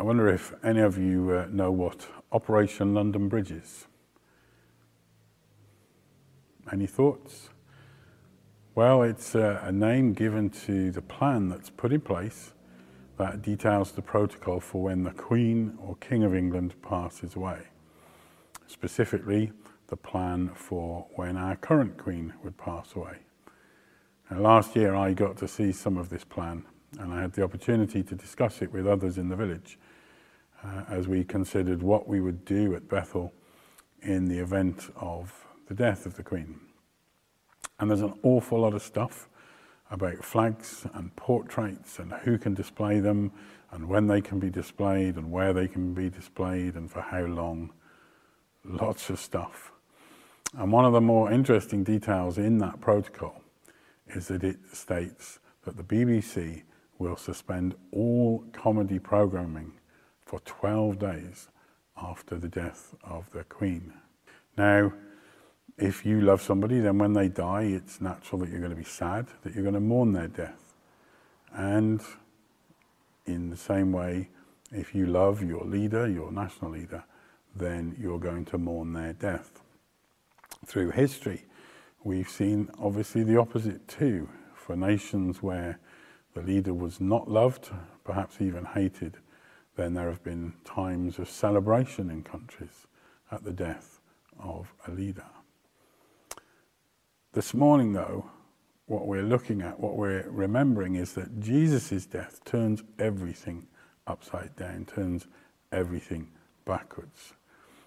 I wonder if any of you uh, know what Operation London Bridge is. Any thoughts? Well, it's uh, a name given to the plan that's put in place that details the protocol for when the Queen or King of England passes away. Specifically, the plan for when our current Queen would pass away. Now, last year, I got to see some of this plan, and I had the opportunity to discuss it with others in the village uh, as we considered what we would do at Bethel in the event of the death of the Queen. And there's an awful lot of stuff about flags and portraits and who can display them and when they can be displayed and where they can be displayed and for how long. Lots of stuff. And one of the more interesting details in that protocol is that it states that the BBC will suspend all comedy programming for 12 days after the death of the Queen. Now, if you love somebody, then when they die, it's natural that you're going to be sad, that you're going to mourn their death. And in the same way, if you love your leader, your national leader, then you're going to mourn their death. Through history, we've seen obviously the opposite too. For nations where the leader was not loved, perhaps even hated, then there have been times of celebration in countries at the death of a leader. This morning, though, what we're looking at, what we're remembering is that Jesus' death turns everything upside down, turns everything backwards.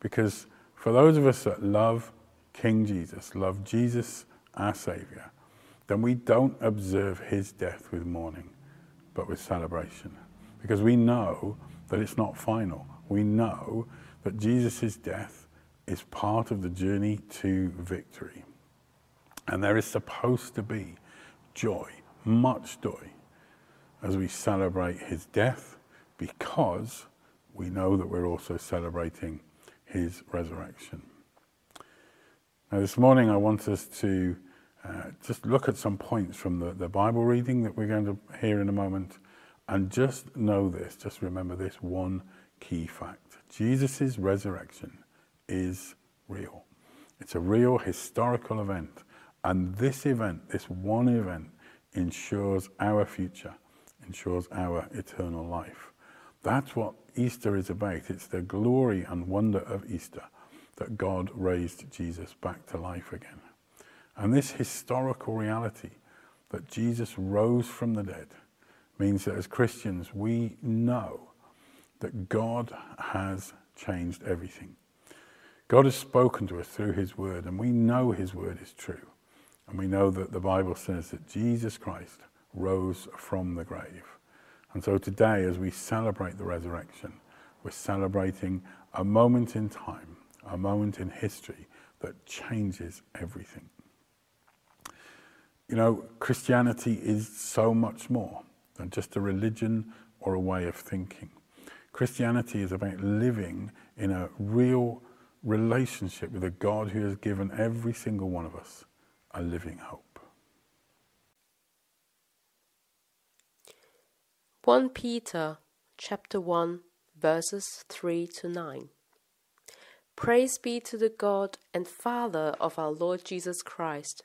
Because for those of us that love King Jesus, love Jesus, our Saviour, then we don't observe his death with mourning, but with celebration. Because we know that it's not final. We know that Jesus' death is part of the journey to victory. And there is supposed to be joy, much joy, as we celebrate his death because we know that we're also celebrating his resurrection. Now, this morning I want us to uh, just look at some points from the, the Bible reading that we're going to hear in a moment. And just know this, just remember this one key fact Jesus' resurrection is real. It's a real historical event. And this event, this one event, ensures our future, ensures our eternal life. That's what Easter is about. It's the glory and wonder of Easter that God raised Jesus back to life again. And this historical reality that Jesus rose from the dead means that as Christians we know that God has changed everything. God has spoken to us through His Word, and we know His Word is true. And we know that the Bible says that Jesus Christ rose from the grave. And so today, as we celebrate the resurrection, we're celebrating a moment in time, a moment in history that changes everything. You know, Christianity is so much more than just a religion or a way of thinking. Christianity is about living in a real relationship with a God who has given every single one of us a living hope. 1 Peter chapter 1 verses 3 to 9 Praise be to the God and Father of our Lord Jesus Christ.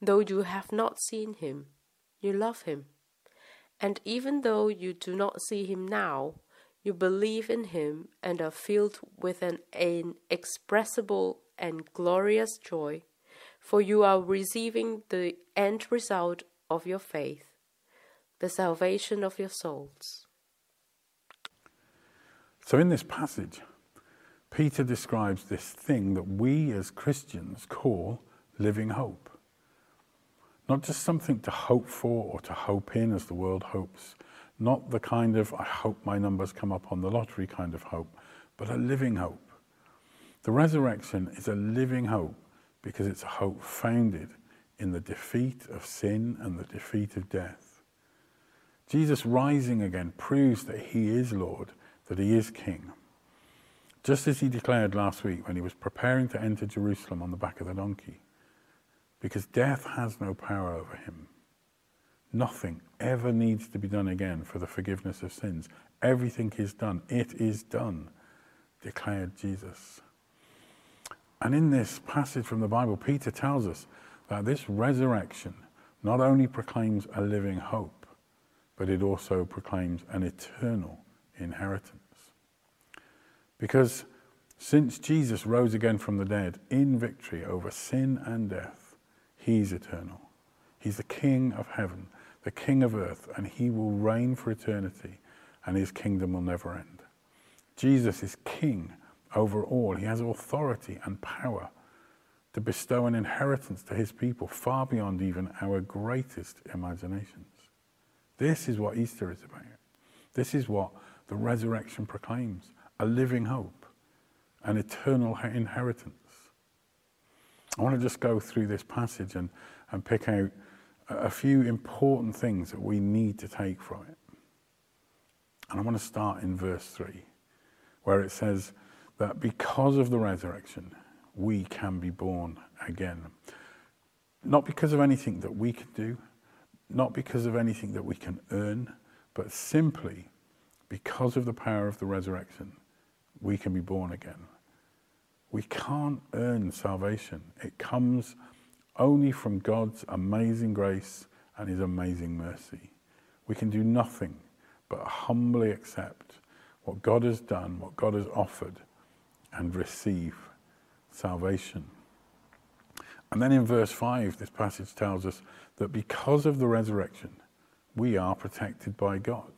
Though you have not seen him, you love him. And even though you do not see him now, you believe in him and are filled with an inexpressible and glorious joy, for you are receiving the end result of your faith, the salvation of your souls. So, in this passage, Peter describes this thing that we as Christians call living hope. Not just something to hope for or to hope in as the world hopes, not the kind of, I hope my numbers come up on the lottery kind of hope, but a living hope. The resurrection is a living hope because it's a hope founded in the defeat of sin and the defeat of death. Jesus rising again proves that he is Lord, that he is King. Just as he declared last week when he was preparing to enter Jerusalem on the back of the donkey, because death has no power over him. Nothing ever needs to be done again for the forgiveness of sins. Everything is done. It is done, declared Jesus. And in this passage from the Bible, Peter tells us that this resurrection not only proclaims a living hope, but it also proclaims an eternal inheritance. Because since Jesus rose again from the dead in victory over sin and death, he's eternal. He's the King of heaven, the King of earth, and he will reign for eternity, and his kingdom will never end. Jesus is King over all. He has authority and power to bestow an inheritance to his people far beyond even our greatest imaginations. This is what Easter is about. This is what the resurrection proclaims a living hope, an eternal inheritance. I want to just go through this passage and, and pick out a few important things that we need to take from it. And I want to start in verse 3, where it says that because of the resurrection, we can be born again. Not because of anything that we can do, not because of anything that we can earn, but simply because of the power of the resurrection, we can be born again. We can't earn salvation. It comes only from God's amazing grace and his amazing mercy. We can do nothing but humbly accept what God has done, what God has offered, and receive salvation. And then in verse 5, this passage tells us that because of the resurrection, we are protected by God.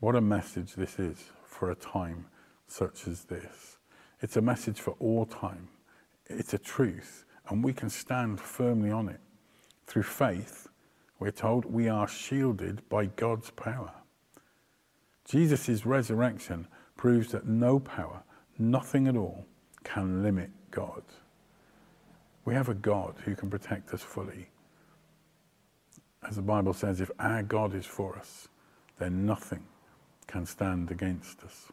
What a message this is for a time such as this. It's a message for all time. It's a truth, and we can stand firmly on it. Through faith, we're told we are shielded by God's power. Jesus' resurrection proves that no power, nothing at all, can limit God. We have a God who can protect us fully. As the Bible says, if our God is for us, then nothing can stand against us.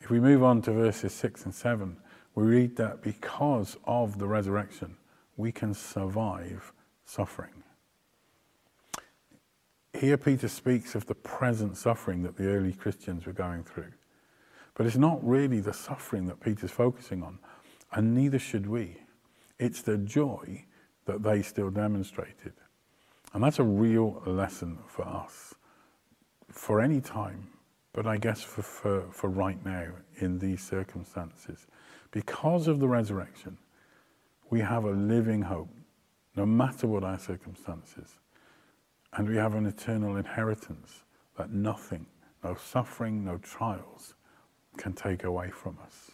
If we move on to verses 6 and 7, we read that because of the resurrection, we can survive suffering. Here, Peter speaks of the present suffering that the early Christians were going through. But it's not really the suffering that Peter's focusing on, and neither should we. It's the joy that they still demonstrated. And that's a real lesson for us, for any time, but I guess for, for, for right now in these circumstances. Because of the resurrection, we have a living hope, no matter what our circumstances. And we have an eternal inheritance that nothing, no suffering, no trials, can take away from us.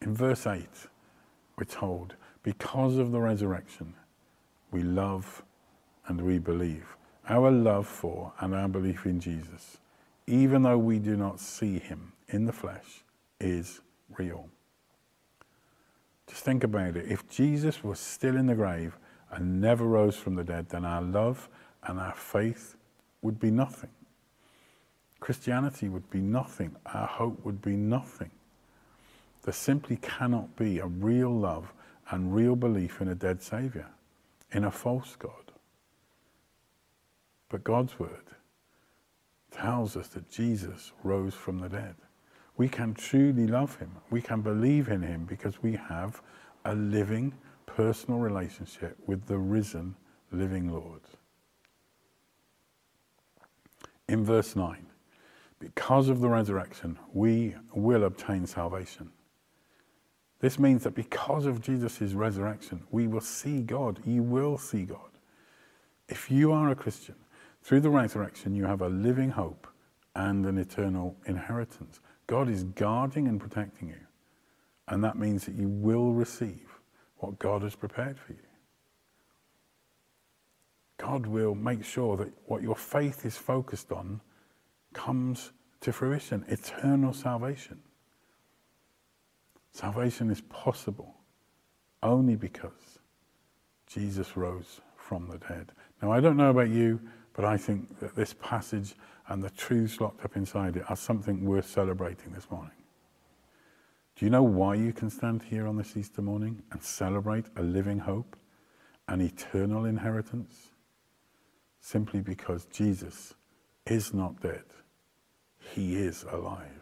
In verse 8, we're told, because of the resurrection, we love and we believe our love for and our belief in Jesus, even though we do not see him in the flesh, is real. Just think about it. If Jesus was still in the grave and never rose from the dead, then our love and our faith would be nothing. Christianity would be nothing. Our hope would be nothing. There simply cannot be a real love and real belief in a dead Saviour, in a false God. But God's word tells us that Jesus rose from the dead. We can truly love him. We can believe in him because we have a living, personal relationship with the risen, living Lord. in verse 9, because of the resurrection, we will obtain salvation. This means that because of Jesus' resurrection, we will see God. You will see God. If you are a Christian, through the resurrection, you have a living hope and an eternal inheritance. God is guarding and protecting you. And that means that you will receive what God has prepared for you. God will make sure that what your faith is focused on comes to fruition eternal salvation. Salvation is possible only because Jesus rose from the dead. Now, I don't know about you, but I think that this passage and the truths locked up inside it are something worth celebrating this morning. Do you know why you can stand here on this Easter morning and celebrate a living hope, an eternal inheritance? Simply because Jesus is not dead, he is alive.